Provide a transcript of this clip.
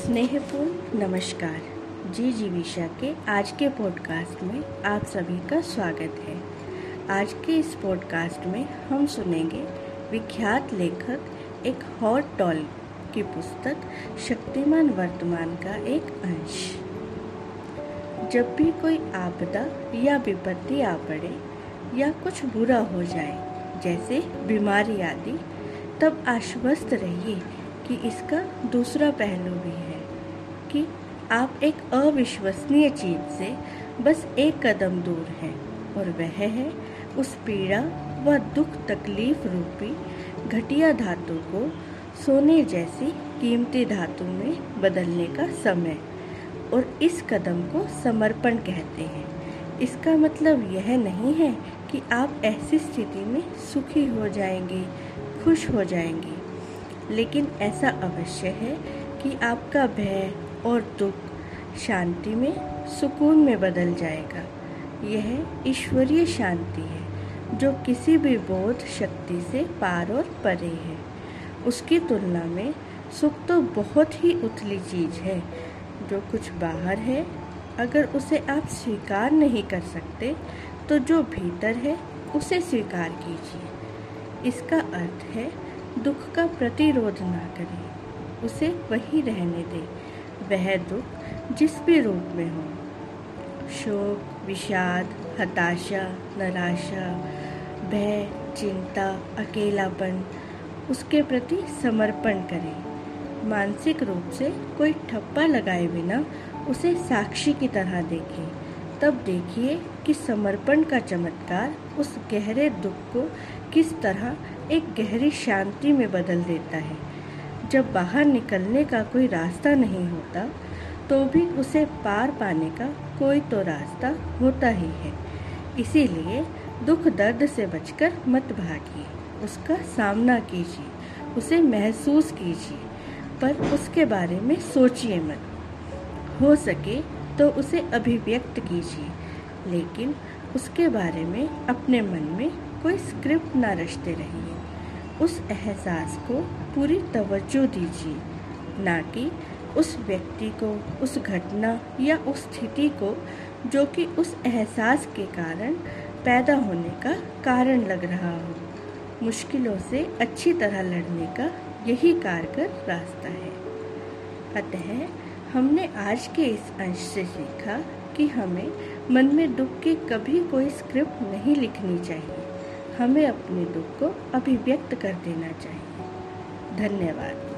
स्नेहपूर्ण नमस्कार। जी जीविशा के आज के पॉडकास्ट में आप सभी का स्वागत है। आज के इस पॉडकास्ट में हम सुनेंगे विख्यात लेखक, एक हॉट टॉल की पुस्तक, शक्तिमान वर्तमान का एक अंश। जब भी कोई आपदा या विपत्ति आ पड़े या कुछ बुरा हो जाए, जैसे बीमारी आदि, तब आश्वस्त रहिए कि इसका दूसरा पहलू भी है कि आप एक अविश्वसनीय चीज़ से बस एक कदम दूर हैं और वह है उस पीड़ा व दुख तकलीफ़ रूपी घटिया धातु को सोने जैसी कीमती धातु में बदलने का समय और इस कदम को समर्पण कहते हैं। इसका मतलब यह नहीं है कि आप ऐसी स्थिति में सुखी हो जाएँगे, खुश हो जाएँगे। लेकिन ऐसा अवश्य है कि आपका भय और दुख शांति में, सुकून में बदल जाएगा। यह ईश्वरीय शांति है, जो किसी भी बोध शक्ति से पार और परे है। उसकी तुलना में सुख तो बहुत ही उथली चीज़ है, जो कुछ बाहर है। अगर उसे आप स्वीकार नहीं कर सकते तो जो भीतर है, उसे स्वीकार कीजिए। इसका अर्थ है दुख का प्रतिरोध ना करें, उसे वही रहने दें। वह दुख जिस भी रूप में हो। शोक, विषाद, हताशा, निराशा, भय, चिंता, अकेलापन, उसके प्रति समर्पण करें। मानसिक रूप से कोई ठप्पा लगाए बिना उसे साक्षी की तरह देखें, तब देखिए कि समर्पण का चमत्कार उस गहरे दुख को किस तरह एक गहरी शांति में बदल देता है। जब बाहर निकलने का कोई रास्ता नहीं होता तो भी उसे पार पाने का कोई तो रास्ता होता ही है। इसीलिए दुख दर्द से बचकर मत भागिए, उसका सामना कीजिए, उसे महसूस कीजिए, पर उसके बारे में सोचिए मत। हो सके तो उसे अभिव्यक्त कीजिए। लेकिन उसके बारे में अपने मन में कोई स्क्रिप्ट ना रचते रहिए। उस एहसास को पूरी तवज्जो दीजिए, ना कि उस व्यक्ति को, उस घटना या उस स्थिति को, जो कि उस एहसास के कारण पैदा होने का कारण लग रहा हो। मुश्किलों से अच्छी तरह लड़ने का यही कारगर रास्ता है। अतः हमने आज के इस अंश से सीखा कि हमें मन में दुख की कभी कोई स्क्रिप्ट नहीं लिखनी चाहिए। हमें अपने दुख को अभिव्यक्त कर देना चाहिए। धन्यवाद।